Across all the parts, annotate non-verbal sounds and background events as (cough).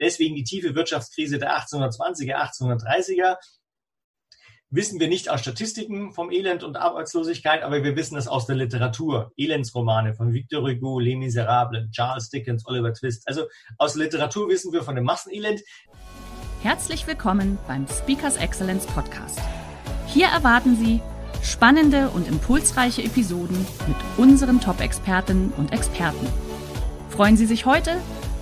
Deswegen die tiefe Wirtschaftskrise der 1820er, 1830er. Wissen wir nicht aus Statistiken vom Elend und Arbeitslosigkeit, aber wir wissen es aus der Literatur. Elendsromane von Victor Hugo, Les Miserables, Charles Dickens, Oliver Twist. Also aus Literatur wissen wir von dem Massenelend. Herzlich willkommen beim Speakers Excellence Podcast. Hier erwarten Sie spannende und impulsreiche Episoden mit unseren Top-Expertinnen und Experten. Freuen Sie sich heute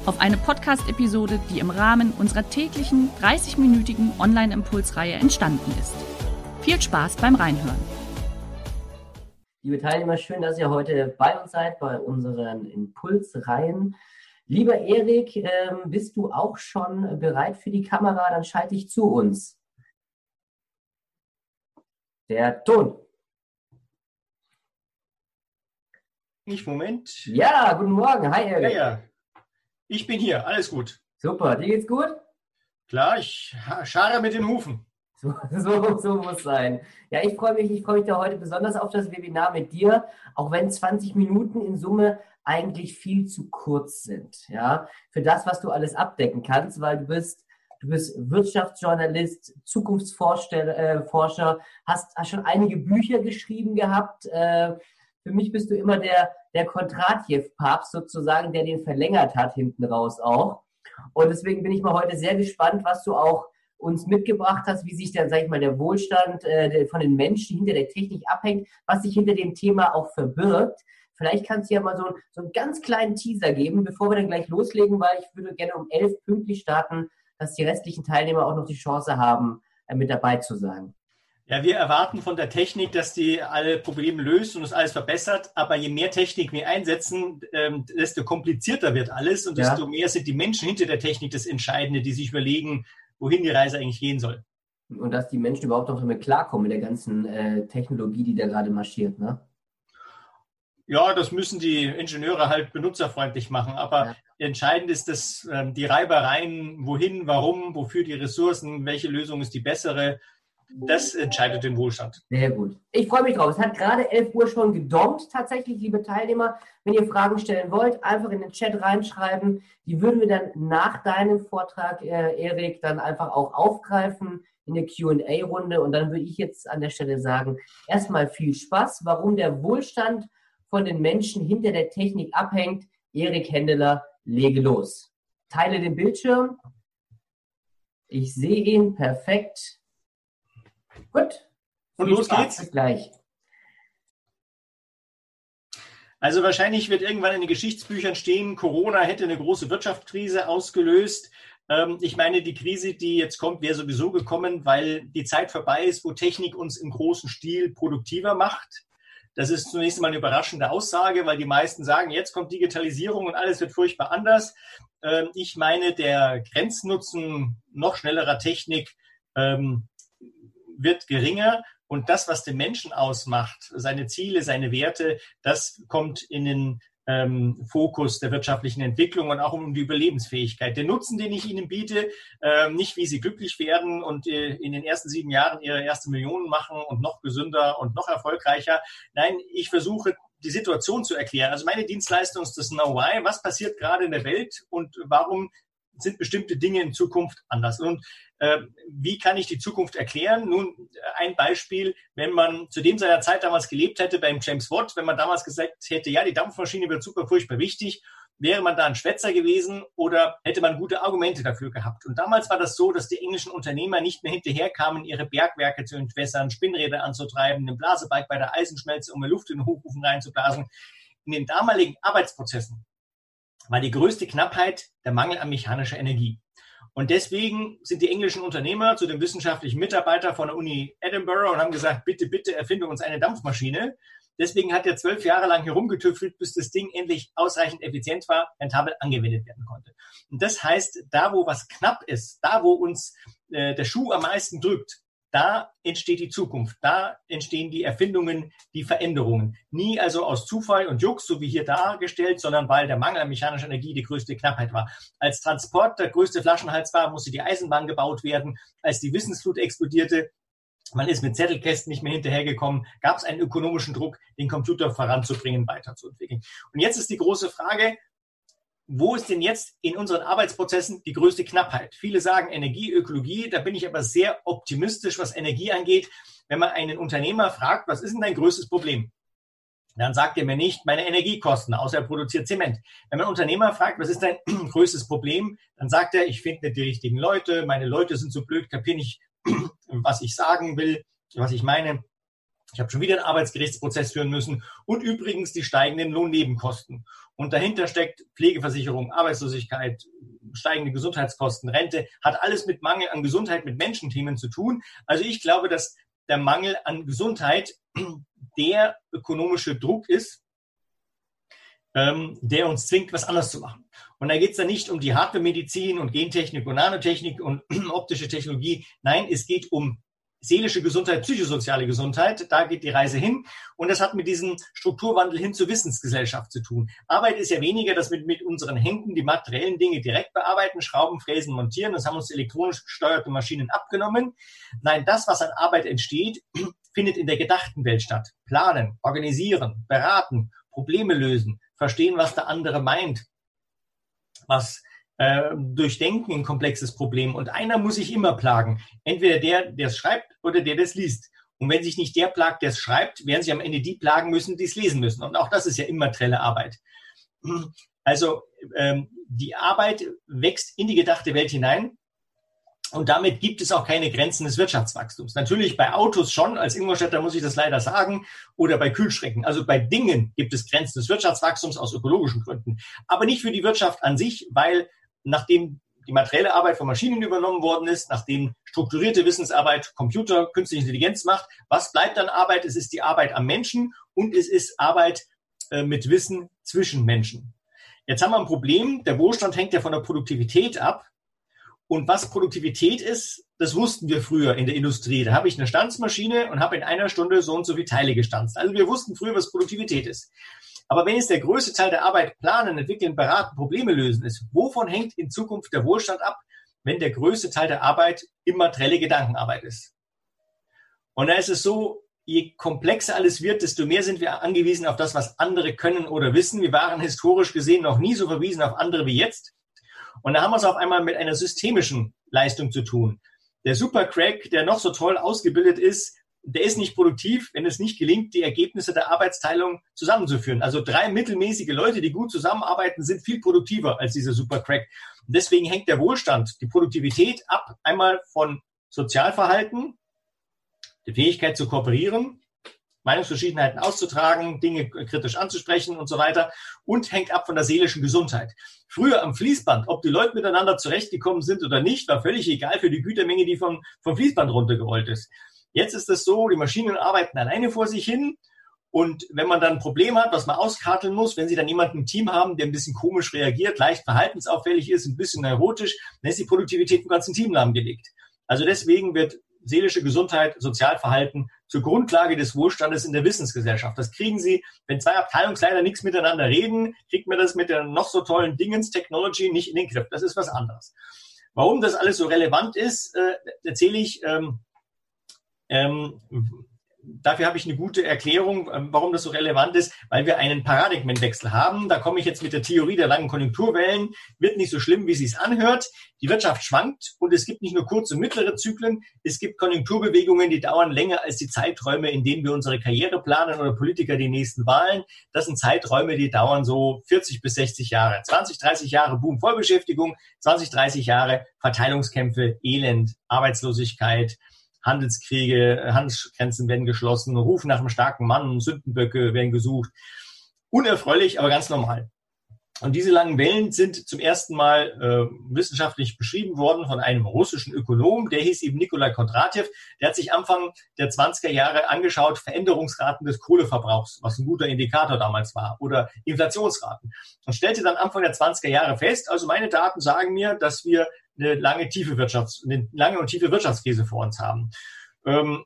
auf eine Podcast-Episode, die im Rahmen unserer täglichen 30-minütigen Online-Impulsreihe entstanden ist. Viel Spaß beim Reinhören. Liebe Teilnehmer, schön, dass ihr heute bei uns seid bei unseren Impulsreihen. Lieber Erik, ähm, bist du auch schon bereit für die Kamera? Dann schalte ich zu uns. Der Ton. Nicht, Moment. Ja, guten Morgen. Hi, Erik. Ja, ja. Ich bin hier, alles gut. Super, dir geht's gut? Klar, ich schare mit den Hufen. So, (laughs) so, so muss sein. Ja, ich freue mich, ich freue mich da heute besonders auf das Webinar mit dir, auch wenn 20 Minuten in Summe eigentlich viel zu kurz sind, ja, für das, was du alles abdecken kannst, weil du bist, du bist Wirtschaftsjournalist, Zukunftsforscher, äh, Forscher, hast, hast schon einige Bücher geschrieben gehabt. Äh, für mich bist du immer der, der Kontratjew-Papst sozusagen, der den verlängert hat hinten raus auch. Und deswegen bin ich mal heute sehr gespannt, was du auch uns mitgebracht hast, wie sich dann, sag ich mal, der Wohlstand äh, von den Menschen hinter der Technik abhängt, was sich hinter dem Thema auch verbirgt. Vielleicht kannst du ja mal so, so einen ganz kleinen Teaser geben, bevor wir dann gleich loslegen, weil ich würde gerne um elf pünktlich starten, dass die restlichen Teilnehmer auch noch die Chance haben, äh, mit dabei zu sein. Ja, wir erwarten von der Technik, dass die alle Probleme löst und das alles verbessert. Aber je mehr Technik wir einsetzen, ähm, desto komplizierter wird alles und desto ja. mehr sind die Menschen hinter der Technik das Entscheidende, die sich überlegen, wohin die Reise eigentlich gehen soll. Und dass die Menschen überhaupt noch damit klarkommen mit der ganzen äh, Technologie, die da gerade marschiert, ne? Ja, das müssen die Ingenieure halt benutzerfreundlich machen. Aber ja. entscheidend ist, dass ähm, die Reibereien, wohin, warum, wofür die Ressourcen, welche Lösung ist die bessere, das entscheidet den Wohlstand. Sehr gut. Ich freue mich drauf. Es hat gerade 11 Uhr schon gedonkt, tatsächlich, liebe Teilnehmer. Wenn ihr Fragen stellen wollt, einfach in den Chat reinschreiben. Die würden wir dann nach deinem Vortrag, äh, Erik, dann einfach auch aufgreifen in der QA-Runde. Und dann würde ich jetzt an der Stelle sagen, erstmal viel Spaß, warum der Wohlstand von den Menschen hinter der Technik abhängt. Erik Händeler, lege los. Teile den Bildschirm. Ich sehe ihn perfekt. Gut. Und los geht's. Gleich. Also wahrscheinlich wird irgendwann in den Geschichtsbüchern stehen, Corona hätte eine große Wirtschaftskrise ausgelöst. Ähm, ich meine, die Krise, die jetzt kommt, wäre sowieso gekommen, weil die Zeit vorbei ist, wo Technik uns im großen Stil produktiver macht. Das ist zunächst einmal eine überraschende Aussage, weil die meisten sagen, jetzt kommt Digitalisierung und alles wird furchtbar anders. Ähm, ich meine, der Grenznutzen noch schnellerer Technik ähm, wird geringer und das, was den Menschen ausmacht, seine Ziele, seine Werte, das kommt in den ähm, Fokus der wirtschaftlichen Entwicklung und auch um die Überlebensfähigkeit. Den Nutzen, den ich Ihnen biete, äh, nicht wie Sie glücklich werden und äh, in den ersten sieben Jahren Ihre erste Millionen machen und noch gesünder und noch erfolgreicher. Nein, ich versuche die Situation zu erklären. Also meine Dienstleistung ist das Know-why. Was passiert gerade in der Welt und warum sind bestimmte Dinge in Zukunft anders. Und wie kann ich die Zukunft erklären? Nun, ein Beispiel, wenn man zu dem seiner Zeit damals gelebt hätte beim James Watt, wenn man damals gesagt hätte, ja, die Dampfmaschine wird super furchtbar wichtig, wäre man da ein Schwätzer gewesen oder hätte man gute Argumente dafür gehabt. Und damals war das so, dass die englischen Unternehmer nicht mehr hinterherkamen, ihre Bergwerke zu entwässern, Spinnräder anzutreiben, einen Blasebalg bei der Eisenschmelze, um mehr Luft in den Hochofen reinzublasen. In den damaligen Arbeitsprozessen war die größte Knappheit der Mangel an mechanischer Energie. Und deswegen sind die englischen Unternehmer zu dem wissenschaftlichen Mitarbeiter von der Uni Edinburgh und haben gesagt, bitte, bitte erfinde uns eine Dampfmaschine. Deswegen hat er zwölf Jahre lang herumgetüffelt, bis das Ding endlich ausreichend effizient war, rentabel angewendet werden konnte. Und das heißt, da wo was knapp ist, da wo uns äh, der Schuh am meisten drückt, da entsteht die Zukunft, da entstehen die Erfindungen, die Veränderungen. Nie also aus Zufall und Jux, so wie hier dargestellt, sondern weil der Mangel an mechanischer Energie die größte Knappheit war. Als Transport der größte Flaschenhals war, musste die Eisenbahn gebaut werden. Als die Wissensflut explodierte, man ist mit Zettelkästen nicht mehr hinterhergekommen, gab es einen ökonomischen Druck, den Computer voranzubringen, weiterzuentwickeln. Und jetzt ist die große Frage, wo ist denn jetzt in unseren Arbeitsprozessen die größte Knappheit? Viele sagen Energie, Ökologie, da bin ich aber sehr optimistisch, was Energie angeht. Wenn man einen Unternehmer fragt, was ist denn dein größtes Problem? Dann sagt er mir nicht meine Energiekosten, außer er produziert Zement. Wenn man einen Unternehmer fragt, was ist dein (clears throat) größtes Problem, dann sagt er, ich finde nicht die richtigen Leute, meine Leute sind so blöd, kapiere nicht, (clears throat) was ich sagen will, was ich meine. Ich habe schon wieder einen Arbeitsgerichtsprozess führen müssen und übrigens die steigenden Lohnnebenkosten. Und dahinter steckt Pflegeversicherung, Arbeitslosigkeit, steigende Gesundheitskosten, Rente, hat alles mit Mangel an Gesundheit, mit Menschenthemen zu tun. Also ich glaube, dass der Mangel an Gesundheit (clears throat) der ökonomische Druck ist, ähm, der uns zwingt, was anders zu machen. Und da geht es dann nicht um die Hardware-Medizin und Gentechnik und Nanotechnik und (clears throat) optische Technologie. Nein, es geht um seelische Gesundheit, psychosoziale Gesundheit. Da geht die Reise hin. Und das hat mit diesem Strukturwandel hin zur Wissensgesellschaft zu tun. Arbeit ist ja weniger, dass wir mit unseren Händen die materiellen Dinge direkt bearbeiten, schrauben, fräsen, montieren. Das haben uns elektronisch gesteuerte Maschinen abgenommen. Nein, das, was an Arbeit entsteht, (clears throat) findet in der gedachten Welt statt. Planen, organisieren, beraten, Probleme lösen, verstehen, was der andere meint, was äh, durchdenken ein komplexes Problem. Und einer muss sich immer plagen. Entweder der, der es schreibt oder der, der es liest. Und wenn sich nicht der plagt, der es schreibt, werden sich am Ende die plagen müssen, die es lesen müssen. Und auch das ist ja immer trelle Arbeit. Also ähm, die Arbeit wächst in die gedachte Welt hinein. Und damit gibt es auch keine Grenzen des Wirtschaftswachstums. Natürlich bei Autos schon, als Ingolstädter muss ich das leider sagen, oder bei Kühlschränken. Also bei Dingen gibt es Grenzen des Wirtschaftswachstums aus ökologischen Gründen. Aber nicht für die Wirtschaft an sich, weil nachdem die materielle Arbeit von Maschinen übernommen worden ist, nachdem strukturierte Wissensarbeit Computer, künstliche Intelligenz macht, was bleibt dann Arbeit? Es ist die Arbeit am Menschen und es ist Arbeit äh, mit Wissen zwischen Menschen. Jetzt haben wir ein Problem. Der Wohlstand hängt ja von der Produktivität ab. Und was Produktivität ist, das wussten wir früher in der Industrie. Da habe ich eine Stanzmaschine und habe in einer Stunde so und so viele Teile gestanzt. Also wir wussten früher, was Produktivität ist. Aber wenn es der größte Teil der Arbeit planen, entwickeln, beraten, Probleme lösen ist, wovon hängt in Zukunft der Wohlstand ab, wenn der größte Teil der Arbeit immaterielle Gedankenarbeit ist? Und da ist es so, je komplexer alles wird, desto mehr sind wir angewiesen auf das, was andere können oder wissen. Wir waren historisch gesehen noch nie so verwiesen auf andere wie jetzt. Und da haben wir es auf einmal mit einer systemischen Leistung zu tun. Der Supercrack, der noch so toll ausgebildet ist, der ist nicht produktiv, wenn es nicht gelingt, die Ergebnisse der Arbeitsteilung zusammenzuführen. Also drei mittelmäßige Leute, die gut zusammenarbeiten, sind viel produktiver als dieser Supercrack. Und deswegen hängt der Wohlstand, die Produktivität ab, einmal von Sozialverhalten, der Fähigkeit zu kooperieren, Meinungsverschiedenheiten auszutragen, Dinge kritisch anzusprechen und so weiter und hängt ab von der seelischen Gesundheit. Früher am Fließband, ob die Leute miteinander zurechtgekommen sind oder nicht, war völlig egal für die Gütermenge, die vom, vom Fließband runtergerollt ist. Jetzt ist es so, die Maschinen arbeiten alleine vor sich hin. Und wenn man dann ein Problem hat, was man auskarteln muss, wenn Sie dann jemanden im Team haben, der ein bisschen komisch reagiert, leicht verhaltensauffällig ist, ein bisschen neurotisch, dann ist die Produktivität im ganzen Team lahmgelegt. Also deswegen wird seelische Gesundheit, Sozialverhalten zur Grundlage des Wohlstandes in der Wissensgesellschaft. Das kriegen Sie, wenn zwei Abteilungsleiter nichts miteinander reden, kriegt man das mit der noch so tollen Dingens Technology nicht in den Griff. Das ist was anderes. Warum das alles so relevant ist, äh, erzähle ich ähm, ähm, dafür habe ich eine gute Erklärung, ähm, warum das so relevant ist, weil wir einen Paradigmenwechsel haben. Da komme ich jetzt mit der Theorie der langen Konjunkturwellen. Wird nicht so schlimm, wie es sich anhört. Die Wirtschaft schwankt und es gibt nicht nur kurze und mittlere Zyklen, es gibt Konjunkturbewegungen, die dauern länger als die Zeiträume, in denen wir unsere Karriere planen oder Politiker die nächsten Wahlen. Das sind Zeiträume, die dauern so 40 bis 60 Jahre. 20, 30 Jahre Boom Vollbeschäftigung, 20, 30 Jahre Verteilungskämpfe, Elend, Arbeitslosigkeit, Handelskriege, äh, Handelsgrenzen werden geschlossen, Ruf nach einem starken Mann, Sündenböcke werden gesucht. Unerfreulich, aber ganz normal. Und diese langen Wellen sind zum ersten Mal äh, wissenschaftlich beschrieben worden von einem russischen Ökonom, der hieß eben Nikolai Kondratjew. Der hat sich Anfang der 20er Jahre angeschaut, Veränderungsraten des Kohleverbrauchs, was ein guter Indikator damals war, oder Inflationsraten. Und stellte dann Anfang der 20er Jahre fest, also meine Daten sagen mir, dass wir eine lange tiefe Wirtschafts-, eine lange und tiefe Wirtschaftskrise vor uns haben. Ähm,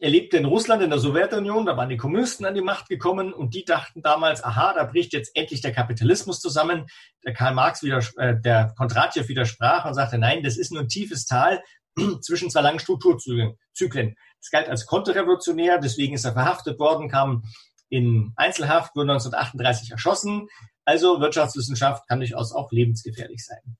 er lebte in Russland, in der Sowjetunion, da waren die Kommunisten an die Macht gekommen und die dachten damals, aha, da bricht jetzt endlich der Kapitalismus zusammen. Der Karl Marx wieder, äh, der Kondratjew widersprach und sagte, nein, das ist nur ein tiefes Tal (clears throat) zwischen zwei langen Strukturzyklen. Es galt als konterrevolutionär, deswegen ist er verhaftet worden, kam in Einzelhaft, wurde 1938 erschossen. Also Wirtschaftswissenschaft kann durchaus auch lebensgefährlich sein.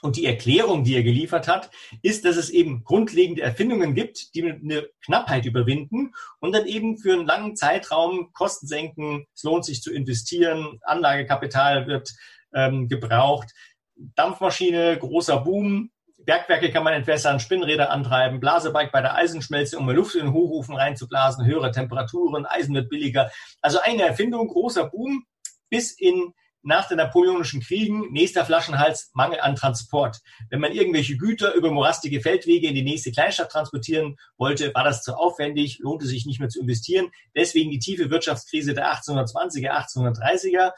Und die Erklärung, die er geliefert hat, ist, dass es eben grundlegende Erfindungen gibt, die eine Knappheit überwinden und dann eben für einen langen Zeitraum Kosten senken. Es lohnt sich zu investieren, Anlagekapital wird ähm, gebraucht, Dampfmaschine, großer Boom, Bergwerke kann man entwässern, Spinnräder antreiben, Blasebalg bei der Eisenschmelze, um mehr Luft in den Hochofen reinzublasen, höhere Temperaturen, Eisen wird billiger. Also eine Erfindung, großer Boom bis in nach den napoleonischen Kriegen, nächster Flaschenhals, Mangel an Transport. Wenn man irgendwelche Güter über morastige Feldwege in die nächste Kleinstadt transportieren wollte, war das zu aufwendig, lohnte sich nicht mehr zu investieren. Deswegen die tiefe Wirtschaftskrise der 1820er, 1830er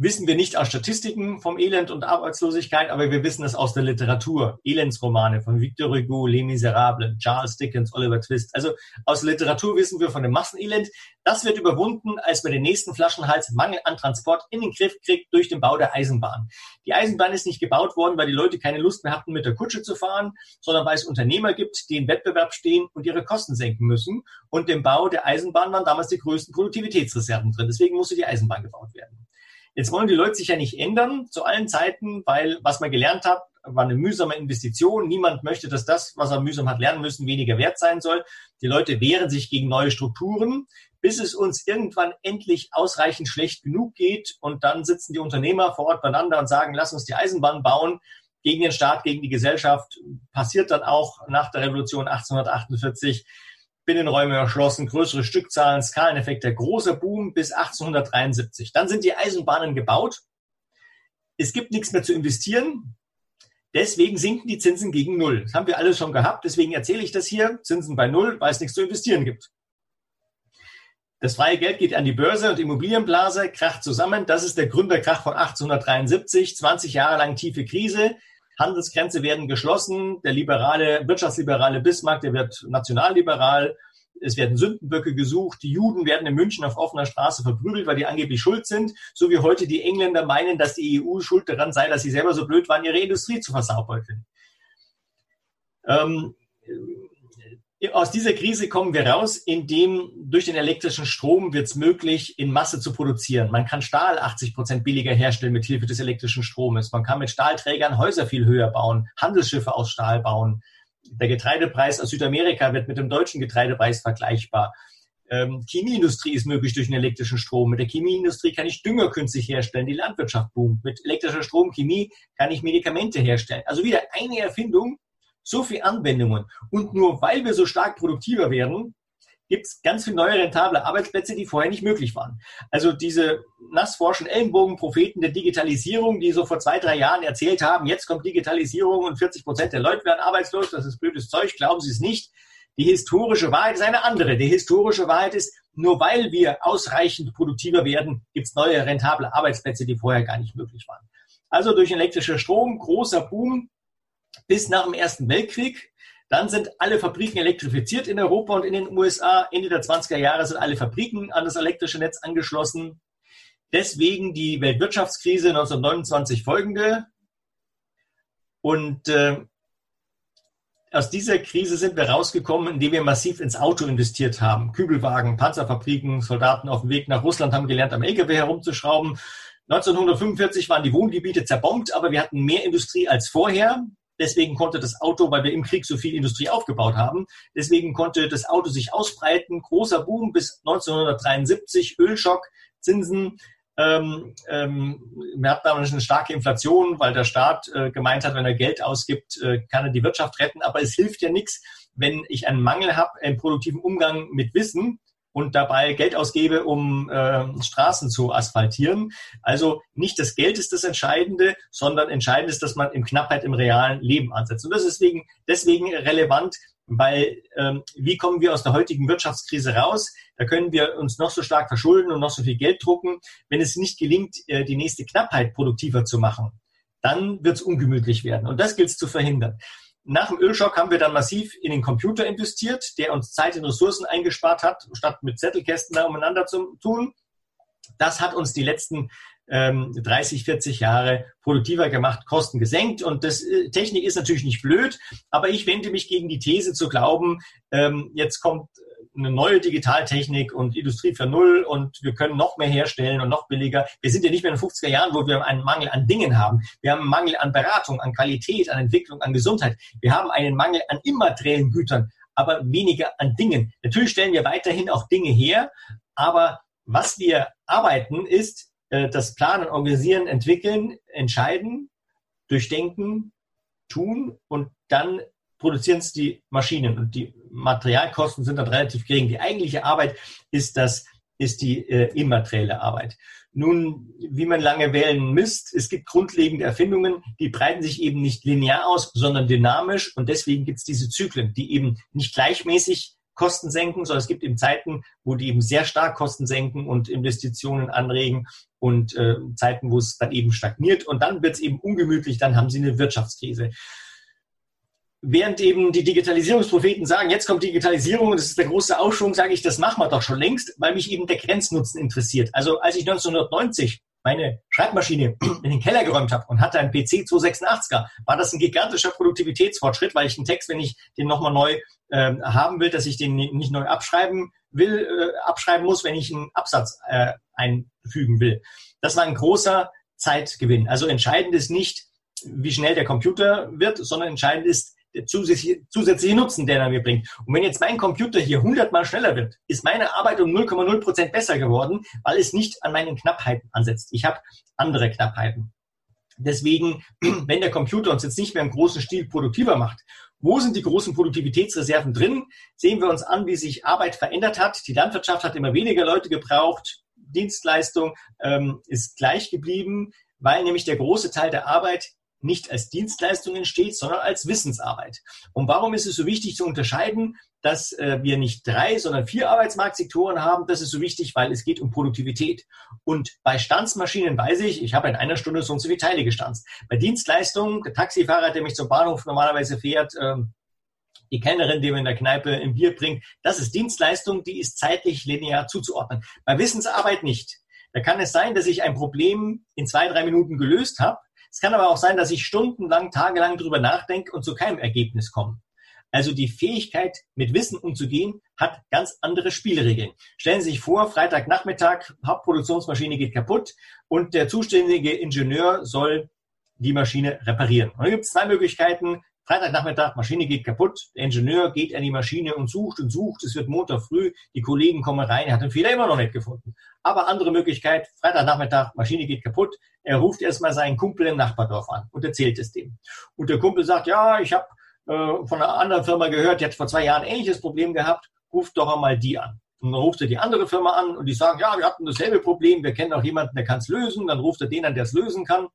wissen wir nicht aus Statistiken vom Elend und Arbeitslosigkeit, aber wir wissen es aus der Literatur. Elendsromane von Victor Hugo, Les Miserables, Charles Dickens, Oliver Twist. Also aus Literatur wissen wir von dem Massenelend. Das wird überwunden, als man den nächsten Flaschenhals Mangel an Transport in den Griff kriegt durch den Bau der Eisenbahn. Die Eisenbahn ist nicht gebaut worden, weil die Leute keine Lust mehr hatten, mit der Kutsche zu fahren, sondern weil es Unternehmer gibt, die im Wettbewerb stehen und ihre Kosten senken müssen. Und im Bau der Eisenbahn waren damals die größten Produktivitätsreserven drin. Deswegen musste die Eisenbahn gebaut werden. Jetzt wollen die Leute sich ja nicht ändern zu allen Zeiten, weil was man gelernt hat, war eine mühsame Investition. Niemand möchte, dass das, was er mühsam hat lernen müssen, weniger wert sein soll. Die Leute wehren sich gegen neue Strukturen, bis es uns irgendwann endlich ausreichend schlecht genug geht. Und dann sitzen die Unternehmer vor Ort beieinander und sagen, lass uns die Eisenbahn bauen gegen den Staat, gegen die Gesellschaft. Passiert dann auch nach der Revolution 1848 Binnenräume erschlossen, größere Stückzahlen, Skaleneffekt, der große Boom bis 1873. Dann sind die Eisenbahnen gebaut. Es gibt nichts mehr zu investieren. Deswegen sinken die Zinsen gegen Null. Das haben wir alles schon gehabt. Deswegen erzähle ich das hier. Zinsen bei Null, weil es nichts zu investieren gibt. Das freie Geld geht an die Börse und Immobilienblase kracht zusammen. Das ist der Gründerkrach von 1873. 20 Jahre lang tiefe Krise. Handelsgrenze werden geschlossen. Der liberale, wirtschaftsliberale Bismarck, der wird nationalliberal. Es werden Sündenböcke gesucht. Die Juden werden in München auf offener Straße verprügelt, weil die angeblich schuld sind. So wie heute die Engländer meinen, dass die EU schuld daran sei, dass sie selber so blöd waren, ihre Industrie zu versaubeuteln. Ähm, aus dieser Krise kommen wir raus, indem durch den elektrischen Strom wird es möglich, in Masse zu produzieren. Man kann Stahl 80 Prozent billiger herstellen mit Hilfe des elektrischen Stromes. Man kann mit Stahlträgern Häuser viel höher bauen, Handelsschiffe aus Stahl bauen. Der Getreidepreis aus Südamerika wird mit dem deutschen Getreidepreis vergleichbar. Ähm, Chemieindustrie ist möglich durch den elektrischen Strom. Mit der Chemieindustrie kann ich Dünger künstlich herstellen, die Landwirtschaft boomt. Mit elektrischer Strom, Chemie kann ich Medikamente herstellen. Also wieder eine Erfindung, so viele Anwendungen. Und nur weil wir so stark produktiver werden, gibt es ganz viele neue rentable Arbeitsplätze, die vorher nicht möglich waren. Also diese nassforschen Ellenbogenpropheten der Digitalisierung, die so vor zwei, drei Jahren erzählt haben, jetzt kommt Digitalisierung und 40 Prozent der Leute werden arbeitslos, das ist blödes Zeug, glauben Sie es nicht. Die historische Wahrheit ist eine andere. Die historische Wahrheit ist, nur weil wir ausreichend produktiver werden, gibt es neue rentable Arbeitsplätze, die vorher gar nicht möglich waren. Also durch elektrischer Strom, großer Boom, bis nach dem Ersten Weltkrieg. Dann sind alle Fabriken elektrifiziert in Europa und in den USA. Ende der 20er Jahre sind alle Fabriken an das elektrische Netz angeschlossen. Deswegen die Weltwirtschaftskrise 1929 folgende. Und äh, aus dieser Krise sind wir rausgekommen, indem wir massiv ins Auto investiert haben. Kübelwagen, Panzerfabriken, Soldaten auf dem Weg nach Russland haben gelernt, am LKW herumzuschrauben. 1945 waren die Wohngebiete zerbombt, aber wir hatten mehr Industrie als vorher. Deswegen konnte das Auto, weil wir im Krieg so viel Industrie aufgebaut haben, deswegen konnte das Auto sich ausbreiten. Großer Boom bis 1973, Ölschock, Zinsen. Ähm, ähm, wir hatten damals eine starke Inflation, weil der Staat äh, gemeint hat, wenn er Geld ausgibt, äh, kann er die Wirtschaft retten. Aber es hilft ja nichts, wenn ich einen Mangel habe, einen produktiven Umgang mit Wissen und dabei Geld ausgebe, um äh, Straßen zu asphaltieren. Also nicht das Geld ist das Entscheidende, sondern entscheidend ist, dass man im Knappheit im realen Leben ansetzt. Und das ist deswegen, deswegen relevant, weil ähm, wie kommen wir aus der heutigen Wirtschaftskrise raus? Da können wir uns noch so stark verschulden und noch so viel Geld drucken. Wenn es nicht gelingt, äh, die nächste Knappheit produktiver zu machen, dann wird es ungemütlich werden. Und das gilt es zu verhindern. Nach dem Ölschock haben wir dann massiv in den Computer investiert, der uns Zeit und Ressourcen eingespart hat, statt mit Zettelkästen da umeinander zu tun. Das hat uns die letzten ähm, 30, 40 Jahre produktiver gemacht, Kosten gesenkt. Und das äh, Technik ist natürlich nicht blöd, aber ich wende mich gegen die These zu glauben, ähm, jetzt kommt eine neue Digitaltechnik und Industrie für Null und wir können noch mehr herstellen und noch billiger. Wir sind ja nicht mehr in den 50er Jahren, wo wir einen Mangel an Dingen haben. Wir haben einen Mangel an Beratung, an Qualität, an Entwicklung, an Gesundheit. Wir haben einen Mangel an immateriellen Gütern, aber weniger an Dingen. Natürlich stellen wir weiterhin auch Dinge her, aber was wir arbeiten ist äh, das Planen, Organisieren, Entwickeln, Entscheiden, Durchdenken, tun und dann produzieren es die Maschinen und die Materialkosten sind dann relativ gering. Die eigentliche Arbeit ist das, ist die äh, immaterielle Arbeit. Nun, wie man lange wählen misst, es gibt grundlegende Erfindungen, die breiten sich eben nicht linear aus, sondern dynamisch und deswegen gibt es diese Zyklen, die eben nicht gleichmäßig Kosten senken, sondern es gibt eben Zeiten, wo die eben sehr stark Kosten senken und Investitionen anregen und äh, Zeiten, wo es dann eben stagniert und dann wird es eben ungemütlich, dann haben sie eine Wirtschaftskrise während eben die Digitalisierungspropheten sagen, jetzt kommt Digitalisierung, das ist der große Aufschwung, sage ich, das machen wir doch schon längst, weil mich eben der Grenznutzen interessiert. Also als ich 1990 meine Schreibmaschine (clears throat) in den Keller geräumt habe und hatte einen PC 286er, war das ein gigantischer Produktivitätsfortschritt, weil ich einen Text, wenn ich den nochmal neu äh, haben will, dass ich den nicht neu abschreiben will, äh, abschreiben muss, wenn ich einen Absatz äh, einfügen will. Das war ein großer Zeitgewinn. Also entscheidend ist nicht, wie schnell der Computer wird, sondern entscheidend ist, zusätzliche, zusätzliche Nutzen, den er mir bringt. Und wenn jetzt mein Computer hier hundertmal schneller wird, ist meine Arbeit um 0,0 Prozent besser geworden, weil es nicht an meinen Knappheiten ansetzt. Ich habe andere Knappheiten. Deswegen, (clears throat) wenn der Computer uns jetzt nicht mehr im großen Stil produktiver macht, wo sind die großen Produktivitätsreserven drin? Sehen wir uns an, wie sich Arbeit verändert hat. Die Landwirtschaft hat immer weniger Leute gebraucht. Dienstleistung ähm, ist gleich geblieben, weil nämlich der große Teil der Arbeit nicht als Dienstleistung entsteht, sondern als Wissensarbeit. Und warum ist es so wichtig zu unterscheiden, dass äh, wir nicht drei, sondern vier Arbeitsmarktsektoren haben? Das ist so wichtig, weil es geht um Produktivität. Und bei Stanzmaschinen weiß ich, ich habe in einer Stunde so und so viele Teile gestanzt. Bei Dienstleistungen, der Taxifahrer, der mich zum Bahnhof normalerweise fährt, ähm, die Kellnerin, die mir in der Kneipe ein Bier bringt, das ist Dienstleistung, die ist zeitlich linear zuzuordnen. Bei Wissensarbeit nicht. Da kann es sein, dass ich ein Problem in zwei, drei Minuten gelöst habe es kann aber auch sein, dass ich stundenlang, tagelang drüber nachdenke und zu keinem Ergebnis komme. Also die Fähigkeit, mit Wissen umzugehen, hat ganz andere Spielregeln. Stellen Sie sich vor, Freitagnachmittag, Hauptproduktionsmaschine geht kaputt und der zuständige Ingenieur soll die Maschine reparieren. Und da gibt es zwei Möglichkeiten. Freitagnachmittag, Maschine geht kaputt, der Ingenieur geht an die Maschine und sucht und sucht, es wird Montag früh, die Kollegen kommen rein, er hat den Fehler immer noch nicht gefunden. Aber andere Möglichkeit, Freitagnachmittag, Maschine geht kaputt, er ruft erstmal seinen Kumpel im Nachbardorf an und erzählt es dem. Und der Kumpel sagt, ja, ich habe äh, von einer anderen Firma gehört, die hat vor zwei Jahren ähnliches Problem gehabt, ruft doch einmal die an. Und dann ruft er die andere Firma an und die sagen, ja, wir hatten dasselbe Problem, wir kennen auch jemanden, der kann es lösen. Dann ruft er den an, der es lösen kann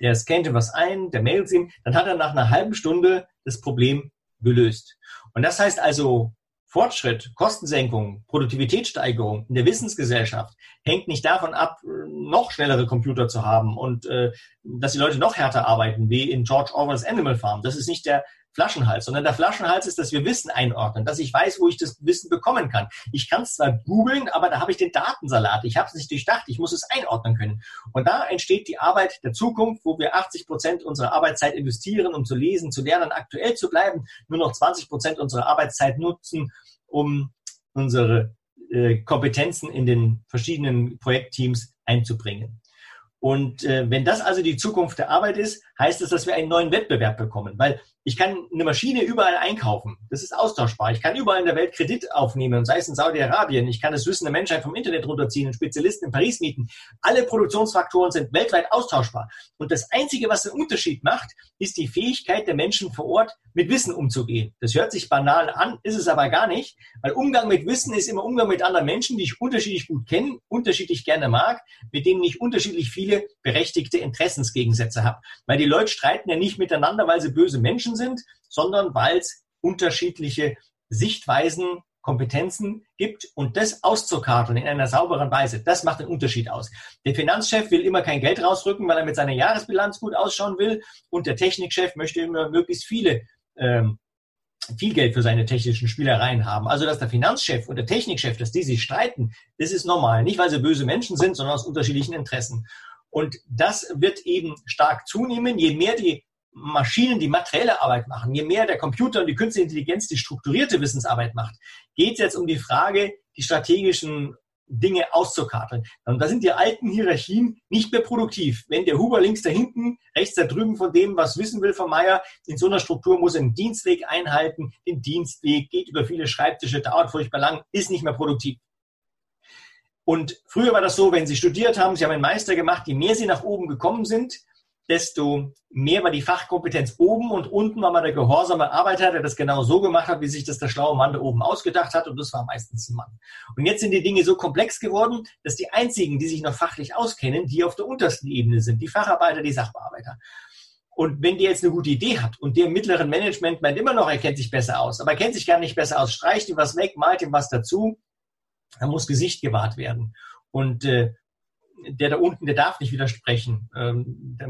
der scannte was ein, der mailt ihm, dann hat er nach einer halben Stunde das Problem gelöst. Und das heißt also, Fortschritt, Kostensenkung, Produktivitätssteigerung in der Wissensgesellschaft hängt nicht davon ab, noch schnellere Computer zu haben und äh, dass die Leute noch härter arbeiten, wie in George Orwells Animal Farm. Das ist nicht der Flaschenhals, sondern der Flaschenhals ist, dass wir Wissen einordnen, dass ich weiß, wo ich das Wissen bekommen kann. Ich kann es zwar googeln, aber da habe ich den Datensalat. Ich habe es nicht durchdacht. Ich muss es einordnen können. Und da entsteht die Arbeit der Zukunft, wo wir 80 Prozent unserer Arbeitszeit investieren, um zu lesen, zu lernen, aktuell zu bleiben, nur noch 20 Prozent unserer Arbeitszeit nutzen, um unsere äh, Kompetenzen in den verschiedenen Projektteams einzubringen. Und äh, wenn das also die Zukunft der Arbeit ist, heißt es, dass wir einen neuen Wettbewerb bekommen. Weil Ich kann eine Maschine überall einkaufen. Das ist austauschbar. Ich kann überall in der Welt Kredit aufnehmen, sei es in Saudi-Arabien. Ich kann das Wissen der Menschheit vom Internet runterziehen, einen Spezialisten in Paris mieten. Alle Produktionsfaktoren sind weltweit austauschbar. Und das Einzige, was den Unterschied macht, ist die Fähigkeit der Menschen vor Ort, mit Wissen umzugehen. Das hört sich banal an, ist es aber gar nicht, weil Umgang mit Wissen ist immer Umgang mit anderen Menschen, die ich unterschiedlich gut kenne, unterschiedlich gerne mag, mit denen ich unterschiedlich viele berechtigte Interessensgegensätze habe. Weil die Leute streiten ja nicht miteinander, weil sie böse Menschen sind, sondern weil es unterschiedliche Sichtweisen, Kompetenzen gibt und das auszukarteln in einer sauberen Weise, das macht den Unterschied aus. Der Finanzchef will immer kein Geld rausrücken, weil er mit seiner Jahresbilanz gut ausschauen will und der Technikchef möchte immer möglichst viele ähm, viel Geld für seine technischen Spielereien haben. Also, dass der Finanzchef und der Technikchef, dass die sich streiten, das ist normal. Nicht, weil sie böse Menschen sind, sondern aus unterschiedlichen Interessen. Und das wird eben stark zunehmen, je mehr die Maschinen die materielle Arbeit machen, je mehr der Computer und die künstliche Intelligenz die strukturierte Wissensarbeit macht, geht es jetzt um die Frage, die strategischen Dinge auszukarteln. Und da sind die alten Hierarchien nicht mehr produktiv. Wenn der Huber links da hinten, rechts da drüben von dem, was wissen will von Meier, in so einer Struktur muss er einen Dienstweg einhalten, den Dienstweg geht über viele Schreibtische, dauert furchtbar lang, ist nicht mehr produktiv. Und früher war das so, wenn Sie studiert haben, Sie haben einen Meister gemacht, je mehr Sie nach oben gekommen sind, desto mehr war die Fachkompetenz oben und unten war man der gehorsame Arbeiter, der das genau so gemacht hat, wie sich das der schlaue Mann da oben ausgedacht hat und das war meistens ein Mann. Und jetzt sind die Dinge so komplex geworden, dass die einzigen, die sich noch fachlich auskennen, die auf der untersten Ebene sind, die Facharbeiter, die Sachbearbeiter. Und wenn der jetzt eine gute Idee hat und der im mittleren Management meint immer noch, er kennt sich besser aus, aber er kennt sich gar nicht besser aus, streicht ihm was weg, malt ihm was dazu, dann muss Gesicht gewahrt werden. Und äh, der da unten, der darf nicht widersprechen, ähm, der,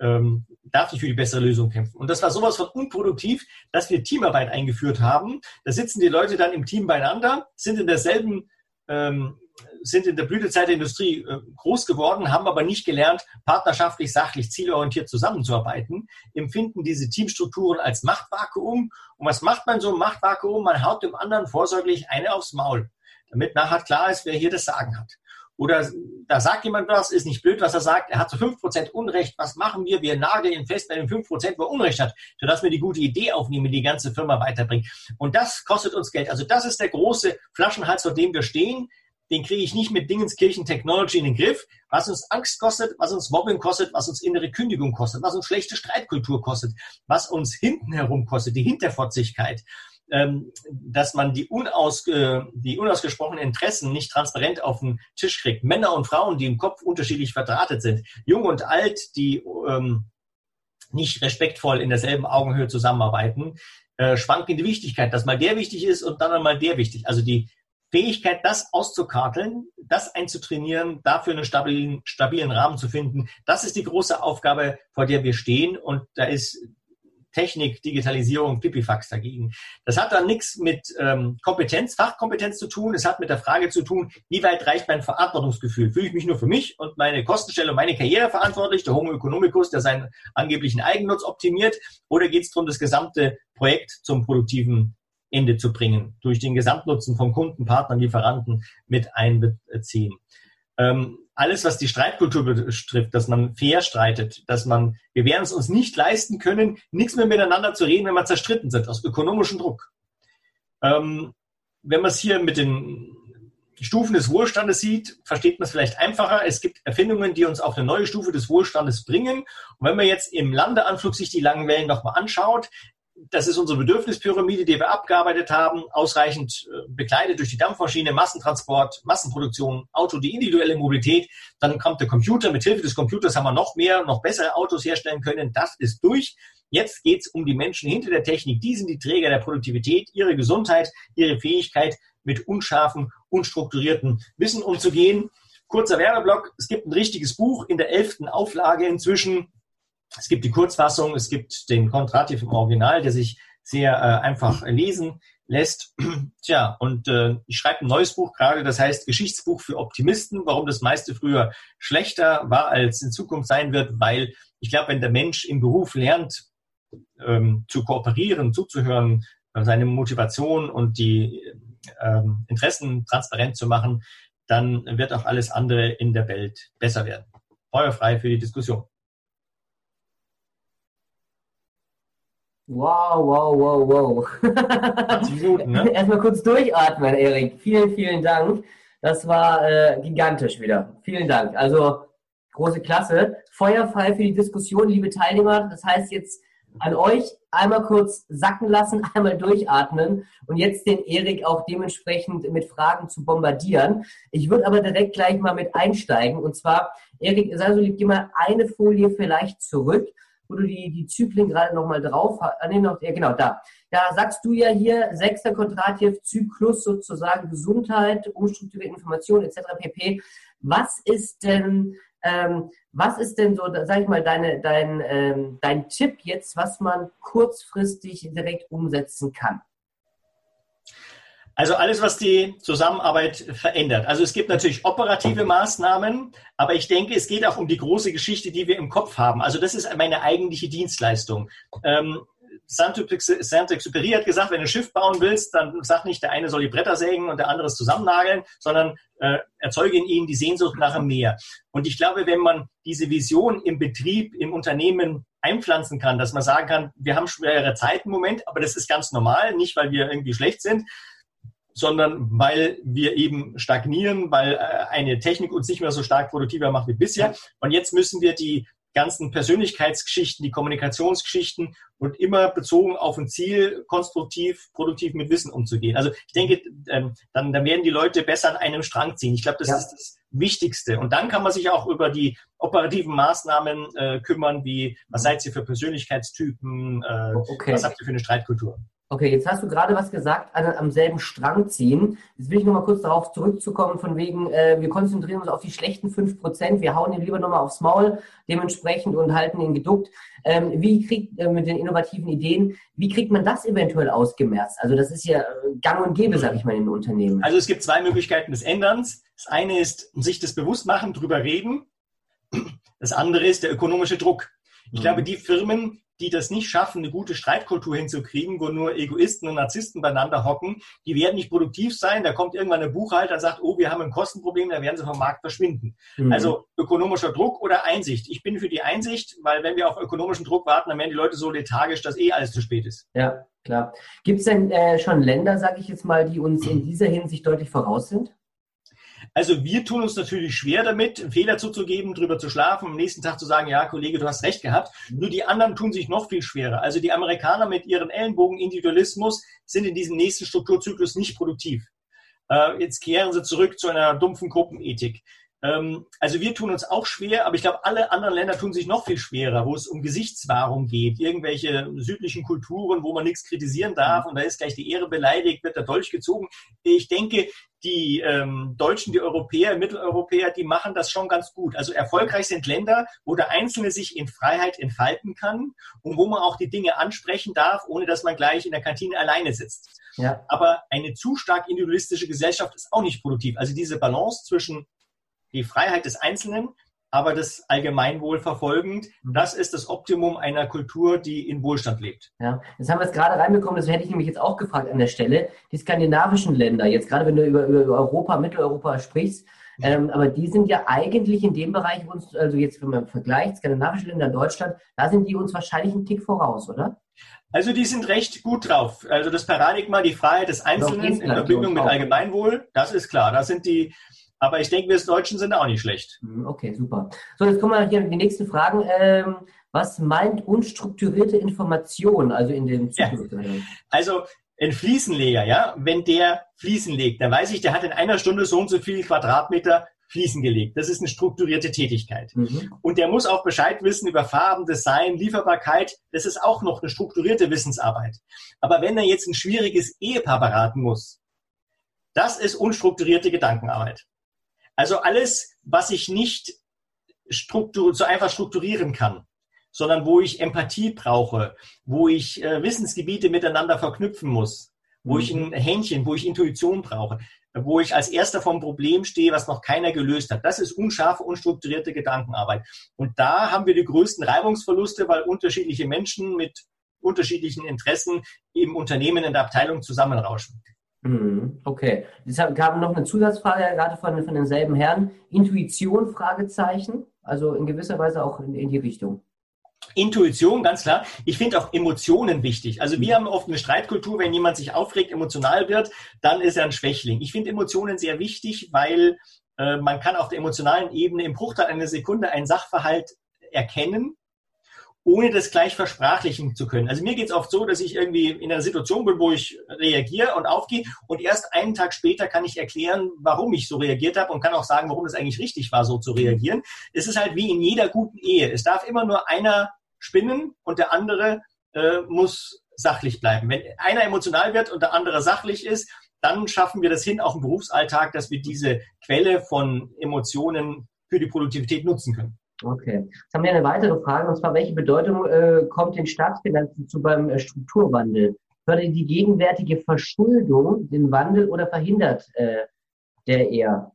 ähm, darf nicht für die bessere Lösung kämpfen. Und das war sowas von unproduktiv, dass wir Teamarbeit eingeführt haben. Da sitzen die Leute dann im Team beieinander, sind in derselben ähm, sind in der Blütezeit der Industrie äh, groß geworden, haben aber nicht gelernt, partnerschaftlich, sachlich, zielorientiert zusammenzuarbeiten, empfinden diese Teamstrukturen als Machtvakuum. Und was macht man so im Machtvakuum? Man haut dem anderen vorsorglich eine aufs Maul, damit nachher klar ist, wer hier das Sagen hat. Oder da sagt jemand was, ist nicht blöd, was er sagt, er hat zu fünf Prozent Unrecht, was machen wir? Wir nageln ihn fest bei den fünf Prozent, wo er Unrecht hat, sodass wir die gute Idee aufnehmen, die ganze Firma weiterbringen. Und das kostet uns Geld. Also das ist der große Flaschenhals, vor dem wir stehen. Den kriege ich nicht mit Dingenskirchen Technology in den Griff. Was uns Angst kostet, was uns Mobbing kostet, was uns innere Kündigung kostet, was uns schlechte Streitkultur kostet, was uns hinten herum kostet, die Hinterfotzigkeit dass man die, unaus, die unausgesprochenen Interessen nicht transparent auf den Tisch kriegt. Männer und Frauen, die im Kopf unterschiedlich verdrahtet sind, jung und alt, die ähm, nicht respektvoll in derselben Augenhöhe zusammenarbeiten, äh, die Wichtigkeit, dass mal der wichtig ist und dann einmal der wichtig. Also die Fähigkeit, das auszukarteln, das einzutrainieren, dafür einen stabilen, stabilen Rahmen zu finden, das ist die große Aufgabe, vor der wir stehen. Und da ist Technik, Digitalisierung, Pipifax dagegen. Das hat dann nichts mit ähm, Kompetenz, Fachkompetenz zu tun. Es hat mit der Frage zu tun, wie weit reicht mein Verantwortungsgefühl? Fühle ich mich nur für mich und meine Kostenstelle und meine Karriere verantwortlich, der Homo economicus, der seinen angeblichen Eigennutz optimiert? Oder geht es darum, das gesamte Projekt zum produktiven Ende zu bringen, durch den Gesamtnutzen von Kunden, Partnern, Lieferanten mit einbeziehen? Ähm, alles, was die Streitkultur betrifft, dass man fair streitet, dass man, wir werden es uns nicht leisten können, nichts mehr miteinander zu reden, wenn wir zerstritten sind, aus ökonomischem Druck. Ähm, wenn man es hier mit den Stufen des Wohlstandes sieht, versteht man es vielleicht einfacher. Es gibt Erfindungen, die uns auf eine neue Stufe des Wohlstandes bringen. Und wenn man jetzt im Landeanflug sich die langen Wellen nochmal anschaut, das ist unsere Bedürfnispyramide, die wir abgearbeitet haben, ausreichend äh, bekleidet durch die Dampfmaschine, Massentransport, Massenproduktion, Auto, die individuelle Mobilität. Dann kommt der Computer. Mit Hilfe des Computers haben wir noch mehr, noch bessere Autos herstellen können. Das ist durch. Jetzt geht es um die Menschen hinter der Technik. Die sind die Träger der Produktivität, ihre Gesundheit, ihre Fähigkeit, mit unscharfen, unstrukturierten Wissen umzugehen. Kurzer Werbeblock. Es gibt ein richtiges Buch in der elften Auflage inzwischen es gibt die Kurzfassung, es gibt den Kontrativ im Original, der sich sehr äh, einfach lesen lässt. (clears throat) Tja, und äh, ich schreibe ein neues Buch gerade, das heißt Geschichtsbuch für Optimisten, warum das meiste früher schlechter war, als in Zukunft sein wird, weil ich glaube, wenn der Mensch im Beruf lernt, ähm, zu kooperieren, zuzuhören, seine Motivation und die ähm, Interessen transparent zu machen, dann wird auch alles andere in der Welt besser werden. Feuerfrei für die Diskussion. Wow, wow, wow, wow. 20 Minuten, ne? (laughs) Erstmal kurz durchatmen, Erik. Vielen, vielen Dank. Das war äh, gigantisch wieder. Vielen Dank. Also große Klasse. Feuerfrei für die Diskussion, liebe Teilnehmer. Das heißt jetzt an euch einmal kurz sacken lassen, (laughs) einmal durchatmen und jetzt den Erik auch dementsprechend mit Fragen zu bombardieren. Ich würde aber direkt gleich mal mit einsteigen und zwar, Erik, sei so lieb, geh mal eine Folie vielleicht zurück, du die, die Zyklen gerade nochmal drauf hast. Ah, nee, noch, ja, genau, da. Da sagst du ja hier, sechster Quadratjew Zyklus sozusagen Gesundheit, umstrukturierte Information etc. pp. Was ist denn ähm, was ist denn so, sag ich mal, deine, dein, ähm, dein Tipp jetzt, was man kurzfristig direkt umsetzen kann? Also alles, was die Zusammenarbeit verändert. Also es gibt natürlich operative Maßnahmen, aber ich denke, es geht auch um die große Geschichte, die wir im Kopf haben. Also das ist meine eigentliche Dienstleistung. Ähm, Saint-Exupéry hat gesagt, wenn du ein Schiff bauen willst, dann sag nicht, der eine soll die Bretter sägen und der andere es zusammennageln, sondern äh, erzeuge in ihnen die Sehnsucht nach dem Meer. Und ich glaube, wenn man diese Vision im Betrieb, im Unternehmen einpflanzen kann, dass man sagen kann, wir haben schwere Zeiten im Moment, aber das ist ganz normal, nicht weil wir irgendwie schlecht sind, sondern weil wir eben stagnieren, weil äh, eine Technik uns nicht mehr so stark produktiver macht wie bisher. Und jetzt müssen wir die ganzen Persönlichkeitsgeschichten, die Kommunikationsgeschichten und immer bezogen auf ein Ziel, konstruktiv, produktiv mit Wissen umzugehen. Also ich denke, ähm, dann, dann werden die Leute besser an einem Strang ziehen. Ich glaube, das ja. ist das Wichtigste. Und dann kann man sich auch über die operativen Maßnahmen äh, kümmern, wie was seid ihr für Persönlichkeitstypen, äh, okay. was habt ihr für eine Streitkultur. Okay, jetzt hast du gerade was gesagt, an, am selben Strang ziehen. Jetzt will ich nochmal kurz darauf zurückzukommen, von wegen, äh, wir konzentrieren uns auf die schlechten 5%, wir hauen ihn lieber nochmal aufs Maul dementsprechend und halten ihn geduckt. Ähm, wie kriegt, äh, mit den innovativen Ideen, wie kriegt man das eventuell ausgemerzt? Also das ist ja äh, gang und gäbe, sage ich mal, in den Unternehmen. Also es gibt zwei Möglichkeiten des Änderns. Das eine ist, sich das bewusst machen, drüber reden. Das andere ist der ökonomische Druck. Ich mhm. glaube, die Firmen, die das nicht schaffen, eine gute Streitkultur hinzukriegen, wo nur Egoisten und Narzissten beieinander hocken, die werden nicht produktiv sein. Da kommt irgendwann ein Buchhalter und sagt, oh, wir haben ein Kostenproblem, da werden sie vom Markt verschwinden. Mhm. Also ökonomischer Druck oder Einsicht. Ich bin für die Einsicht, weil wenn wir auf ökonomischen Druck warten, dann werden die Leute so lethargisch, dass eh alles zu spät ist. Ja, klar. Gibt es denn äh, schon Länder, sage ich jetzt mal, die uns in dieser Hinsicht deutlich voraus sind? Also wir tun uns natürlich schwer damit, Fehler zuzugeben, drüber zu schlafen, am nächsten Tag zu sagen, ja, Kollege, du hast recht gehabt. Nur die anderen tun sich noch viel schwerer. Also die Amerikaner mit ihrem Ellenbogen-Individualismus sind in diesem nächsten Strukturzyklus nicht produktiv. Äh, jetzt kehren sie zurück zu einer dumpfen Gruppenethik. Ähm, also wir tun uns auch schwer, aber ich glaube, alle anderen Länder tun sich noch viel schwerer, wo es um Gesichtswahrung geht, irgendwelche südlichen Kulturen, wo man nichts kritisieren darf und da ist gleich die Ehre beleidigt, wird der Dolch gezogen. Ich denke, die ähm, Deutschen, die Europäer, Mitteleuropäer, die machen das schon ganz gut. Also erfolgreich sind Länder, wo der Einzelne sich in Freiheit entfalten kann und wo man auch die Dinge ansprechen darf, ohne dass man gleich in der Kantine alleine sitzt. Ja. Aber eine zu stark individualistische Gesellschaft ist auch nicht produktiv. Also diese Balance zwischen die Freiheit des Einzelnen, aber das Allgemeinwohl verfolgend. Mhm. Das ist das Optimum einer Kultur, die in Wohlstand lebt. Ja, jetzt haben wir es gerade reinbekommen, das hätte ich nämlich jetzt auch gefragt an der Stelle. Die skandinavischen Länder, jetzt gerade wenn du über, über Europa, Mitteleuropa sprichst, ähm, aber die sind ja eigentlich in dem Bereich uns, also jetzt wenn man vergleicht, skandinavische Länder, Deutschland, da sind die uns wahrscheinlich einen Tick voraus, oder? Also die sind recht gut drauf. Also das Paradigma, die Freiheit des Einzelnen in Verbindung mit Allgemeinwohl, das ist klar. Da sind die aber ich denke, wir Deutschen sind auch nicht schlecht. Hm, okay, super. So, jetzt kommen wir hier die nächsten Fragen. Ähm, was meint unstrukturierte Information, also in dem? Ja. Also ein Fliesenleger, ja, wenn der Fliesen legt, dann weiß ich, der hat in einer Stunde so und so viel Quadratmeter Fliesen gelegt. Das ist eine strukturierte Tätigkeit. Mhm. Und der muss auch Bescheid wissen über Farben, Design, Lieferbarkeit. Das ist auch noch eine strukturierte Wissensarbeit. Aber wenn er jetzt ein schwieriges Ehepaar beraten muss, das ist unstrukturierte Gedankenarbeit. Also alles, was ich nicht struktur so einfach strukturieren kann, sondern wo ich Empathie brauche, wo ich äh, Wissensgebiete miteinander verknüpfen muss, wo mhm. ich ein Händchen, wo ich Intuition brauche, wo ich als erster vom Problem stehe, was noch keiner gelöst hat. Das ist unscharfe, unstrukturierte Gedankenarbeit. Und da haben wir die größten Reibungsverluste, weil unterschiedliche Menschen mit unterschiedlichen Interessen im Unternehmen in der Abteilung zusammenrauschen. Mhm, okay. Es gab noch eine Zusatzfrage, gerade von, von denselben Herrn. Intuition, Fragezeichen. Also in gewisser Weise auch in, in die Richtung. Intuition, ganz klar. Ich finde auch Emotionen wichtig. Also wir haben oft eine Streitkultur, wenn jemand sich aufregt, emotional wird, dann ist er ein Schwächling. Ich finde Emotionen sehr wichtig, weil äh, man kann auf der emotionalen Ebene im Bruchteil einer Sekunde einen Sachverhalt erkennen ohne das gleich versprachlichen zu können. Also mir geht es oft so, dass ich irgendwie in einer Situation bin, wo ich reagiere und aufgehe und erst einen Tag später kann ich erklären, warum ich so reagiert habe und kann auch sagen, warum es eigentlich richtig war, so zu reagieren. Es ist halt wie in jeder guten Ehe. Es darf immer nur einer spinnen und der andere äh, muss sachlich bleiben. Wenn einer emotional wird und der andere sachlich ist, dann schaffen wir das hin, auch im Berufsalltag, dass wir diese Quelle von Emotionen für die Produktivität nutzen können. Okay. Jetzt haben wir eine weitere Frage, und zwar, welche Bedeutung äh, kommt den Staatsfinanzen zu beim äh, Strukturwandel? Fördert die gegenwärtige Verschuldung den Wandel oder verhindert äh, der eher?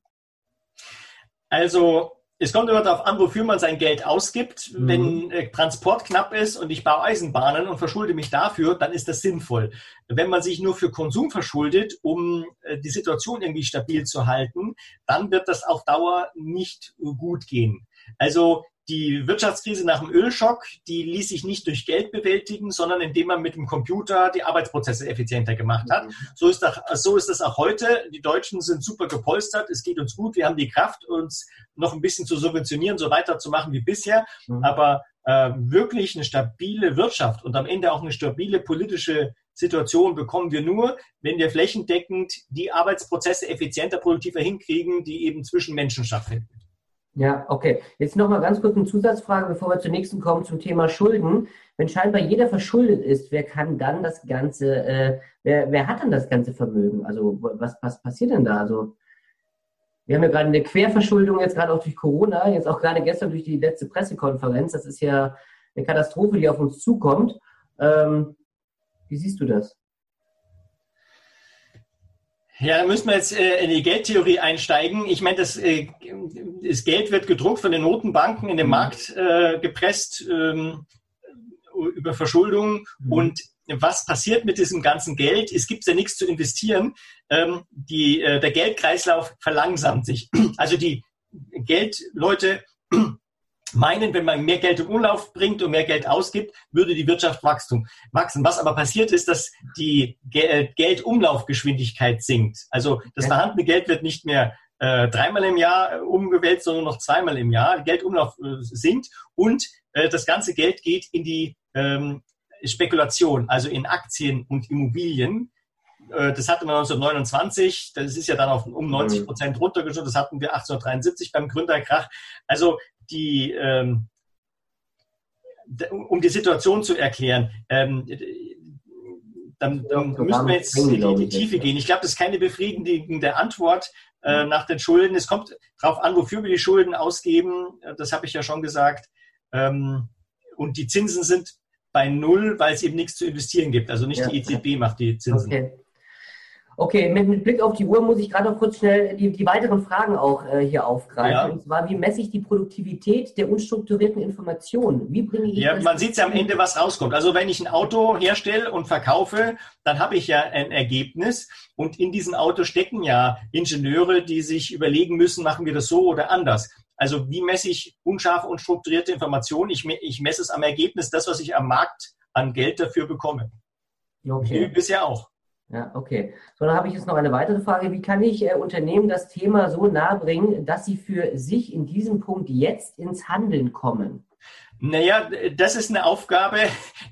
Also, es kommt immer darauf an, wofür man sein Geld ausgibt. Mhm. Wenn äh, Transport knapp ist und ich baue Eisenbahnen und verschulde mich dafür, dann ist das sinnvoll. Wenn man sich nur für Konsum verschuldet, um äh, die Situation irgendwie stabil zu halten, dann wird das auf Dauer nicht gut gehen. Also die Wirtschaftskrise nach dem Ölschock, die ließ sich nicht durch Geld bewältigen, sondern indem man mit dem Computer die Arbeitsprozesse effizienter gemacht hat. Mhm. So ist, das, so ist das auch heute. Die Deutschen sind super gepolstert. Es geht uns gut. Wir haben die Kraft, uns noch ein bisschen zu subventionieren, so weiterzumachen wie bisher. Mhm. Aber äh, wirklich eine stabile Wirtschaft und am Ende auch eine stabile politische Situation bekommen wir nur, wenn wir flächendeckend die Arbeitsprozesse effizienter, produktiver hinkriegen, die eben zwischen Menschen stattfinden. Ja, okay. Jetzt nochmal ganz kurz eine Zusatzfrage, bevor wir zur nächsten kommen, zum Thema Schulden. Wenn scheinbar jeder verschuldet ist, wer kann dann das Ganze, äh, wer, wer hat dann das ganze Vermögen? Also was, was passiert denn da? Also wir haben ja gerade eine Querverschuldung, jetzt gerade auch durch Corona, jetzt auch gerade gestern durch die letzte Pressekonferenz. Das ist ja eine Katastrophe, die auf uns zukommt. Ähm, wie siehst du das? Ja, da müssen wir jetzt äh, in die Geldtheorie einsteigen. Ich meine, das, äh, das Geld wird gedruckt von den Notenbanken in den mhm. Markt äh, gepresst ähm, über Verschuldung. Mhm. Und was passiert mit diesem ganzen Geld? Es gibt ja nichts zu investieren. Ähm, die, äh, der Geldkreislauf verlangsamt sich. Also die Geldleute meinen, wenn man mehr Geld in Umlauf bringt und mehr Geld ausgibt, würde die Wirtschaft wachsen. Was aber passiert ist, dass die äh, Geldumlaufgeschwindigkeit sinkt. Also das vorhandene Geld wird nicht mehr äh, dreimal im Jahr äh, umgewälzt, sondern noch zweimal im Jahr. Geldumlauf äh, sinkt und äh, das ganze Geld geht in die ähm, Spekulation, also in Aktien und Immobilien. Äh, das hatten wir 1929, das ist ja dann auf um 90 Prozent runtergeschoben, das hatten wir 1873 beim Gründerkrach. Also die, ähm, um die Situation zu erklären, ähm, dann, dann müssen wir jetzt in die Tiefe gehen. Ich glaube, das ist keine befriedigende Antwort äh, nach den Schulden. Es kommt darauf an, wofür wir die Schulden ausgeben. Das habe ich ja schon gesagt. Ähm, und die Zinsen sind bei Null, weil es eben nichts zu investieren gibt. Also nicht ja. die EZB macht die Zinsen. Okay. Okay, mit, mit, Blick auf die Uhr muss ich gerade noch kurz schnell die, die weiteren Fragen auch äh, hier aufgreifen. Ja. Und zwar, wie messe ich die Produktivität der unstrukturierten Informationen? Wie bringe ich Ja, man sieht ja am Ende, was rauskommt. Also wenn ich ein Auto herstelle und verkaufe, dann habe ich ja ein Ergebnis. Und in diesem Auto stecken ja Ingenieure, die sich überlegen müssen, machen wir das so oder anders. Also wie messe ich unscharfe und strukturierte Informationen? Ich, ich messe es am Ergebnis, das, was ich am Markt an Geld dafür bekomme. Okay. Wie bisher auch. Ja, okay. So, dann habe ich jetzt noch eine weitere Frage. Wie kann ich äh, Unternehmen das Thema so nahe bringen, dass sie für sich in diesem Punkt jetzt ins Handeln kommen? Naja, das ist eine Aufgabe,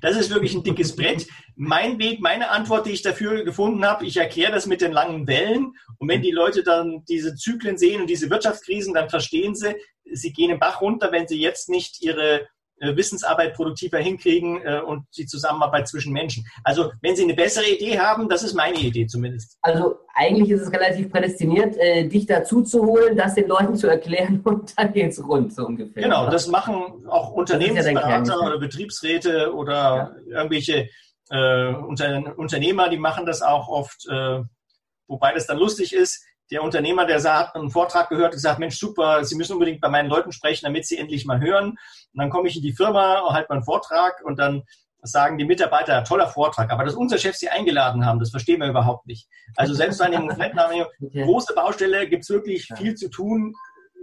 das ist wirklich ein dickes Brett. Mein Weg, meine Antwort, die ich dafür gefunden habe, ich erkläre das mit den langen Wellen. Und wenn die Leute dann diese Zyklen sehen und diese Wirtschaftskrisen, dann verstehen sie, sie gehen im Bach runter, wenn sie jetzt nicht ihre Wissensarbeit produktiver hinkriegen äh, und die Zusammenarbeit zwischen Menschen. Also wenn Sie eine bessere Idee haben, das ist meine Idee zumindest. Also eigentlich ist es relativ prädestiniert, äh, dich dazu zu holen, das den Leuten zu erklären (laughs) und dann geht's rund so ungefähr. Genau, oder? das machen auch Unternehmensberater ja oder Betriebsräte oder ja. irgendwelche äh, Unter Unternehmer, die machen das auch oft, äh, wobei das dann lustig ist der Unternehmer, der hat einen Vortrag gehört und gesagt, Mensch, super, Sie müssen unbedingt bei meinen Leuten sprechen, damit sie endlich mal hören. Und dann komme ich in die Firma, halte meinen Vortrag und dann sagen die Mitarbeiter, toller Vortrag, aber dass unser Chef sie eingeladen haben, das verstehen wir überhaupt nicht. Also selbst bei einem (laughs) große Baustelle gibt es wirklich viel zu tun,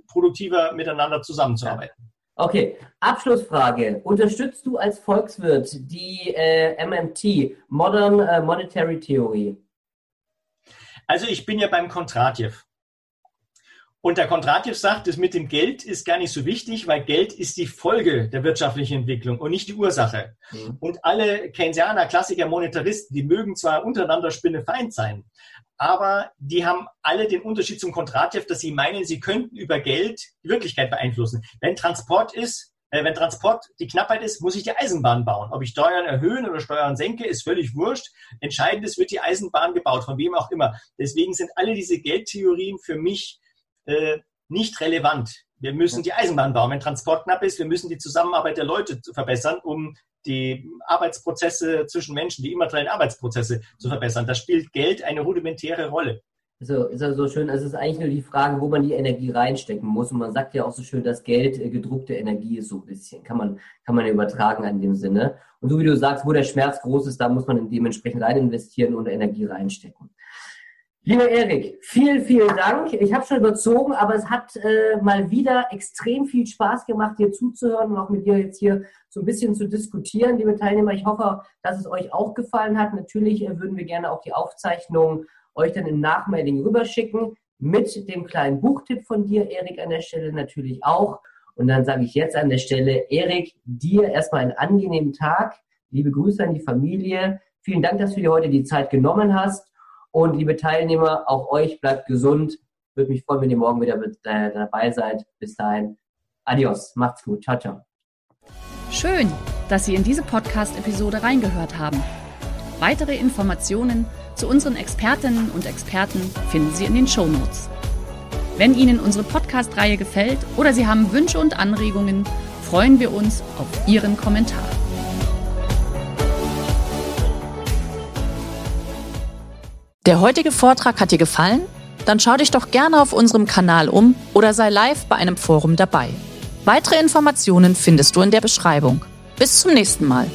produktiver miteinander zusammenzuarbeiten. Okay, Abschlussfrage. Unterstützt du als Volkswirt die äh, MMT, Modern äh, Monetary Theory? Also ich bin ja beim Kontratjew. Und der Kontratjew sagt, das mit dem Geld ist gar nicht so wichtig, weil Geld ist die Folge der wirtschaftlichen Entwicklung und nicht die Ursache. Mhm. Und alle Keynesianer, Klassiker, Monetaristen, die mögen zwar untereinander Spinnefeind sein, aber die haben alle den Unterschied zum Kontratjew, dass sie meinen, sie könnten über Geld die Wirklichkeit beeinflussen. Wenn Transport ist, wenn Transport die Knappheit ist, muss ich die Eisenbahn bauen. Ob ich Steuern erhöhen oder Steuern senke, ist völlig wurscht. Entscheidend ist, wird die Eisenbahn gebaut, von wem auch immer. Deswegen sind alle diese Geldtheorien für mich äh, nicht relevant. Wir müssen die Eisenbahn bauen. Wenn Transport knapp ist, wir müssen die Zusammenarbeit der Leute verbessern, um die Arbeitsprozesse zwischen Menschen, die immateriellen Arbeitsprozesse zu verbessern. Da spielt Geld eine rudimentäre Rolle. Also ist ja so schön, es ist eigentlich nur die Frage, wo man die Energie reinstecken muss. Und man sagt ja auch so schön, dass Geld äh, gedruckte Energie ist so ein bisschen. Kann man, kann man übertragen in dem Sinne. Und so wie du sagst, wo der Schmerz groß ist, da muss man dementsprechend rein investieren und Energie reinstecken. Lieber Erik, vielen, vielen Dank. Ich habe schon überzogen, aber es hat äh, mal wieder extrem viel Spaß gemacht, dir zuzuhören und auch mit dir jetzt hier so ein bisschen zu diskutieren, liebe Teilnehmer. Ich hoffe, dass es euch auch gefallen hat. Natürlich äh, würden wir gerne auch die Aufzeichnung euch dann im Nachmailing rüberschicken mit dem kleinen Buchtipp von dir, Erik, an der Stelle natürlich auch. Und dann sage ich jetzt an der Stelle, Erik, dir erstmal einen angenehmen Tag. Liebe Grüße an die Familie. Vielen Dank, dass du dir heute die Zeit genommen hast. Und liebe Teilnehmer, auch euch bleibt gesund. Würde mich freuen, wenn ihr morgen wieder mit, äh, dabei seid. Bis dahin. Adios. Macht's gut. Ciao, ciao. Schön, dass Sie in diese Podcast-Episode reingehört haben. Weitere Informationen zu unseren Expertinnen und Experten finden Sie in den Show Notes. Wenn Ihnen unsere Podcast-Reihe gefällt oder Sie haben Wünsche und Anregungen, freuen wir uns auf Ihren Kommentar. Der heutige Vortrag hat dir gefallen? Dann schau dich doch gerne auf unserem Kanal um oder sei live bei einem Forum dabei. Weitere Informationen findest du in der Beschreibung. Bis zum nächsten Mal.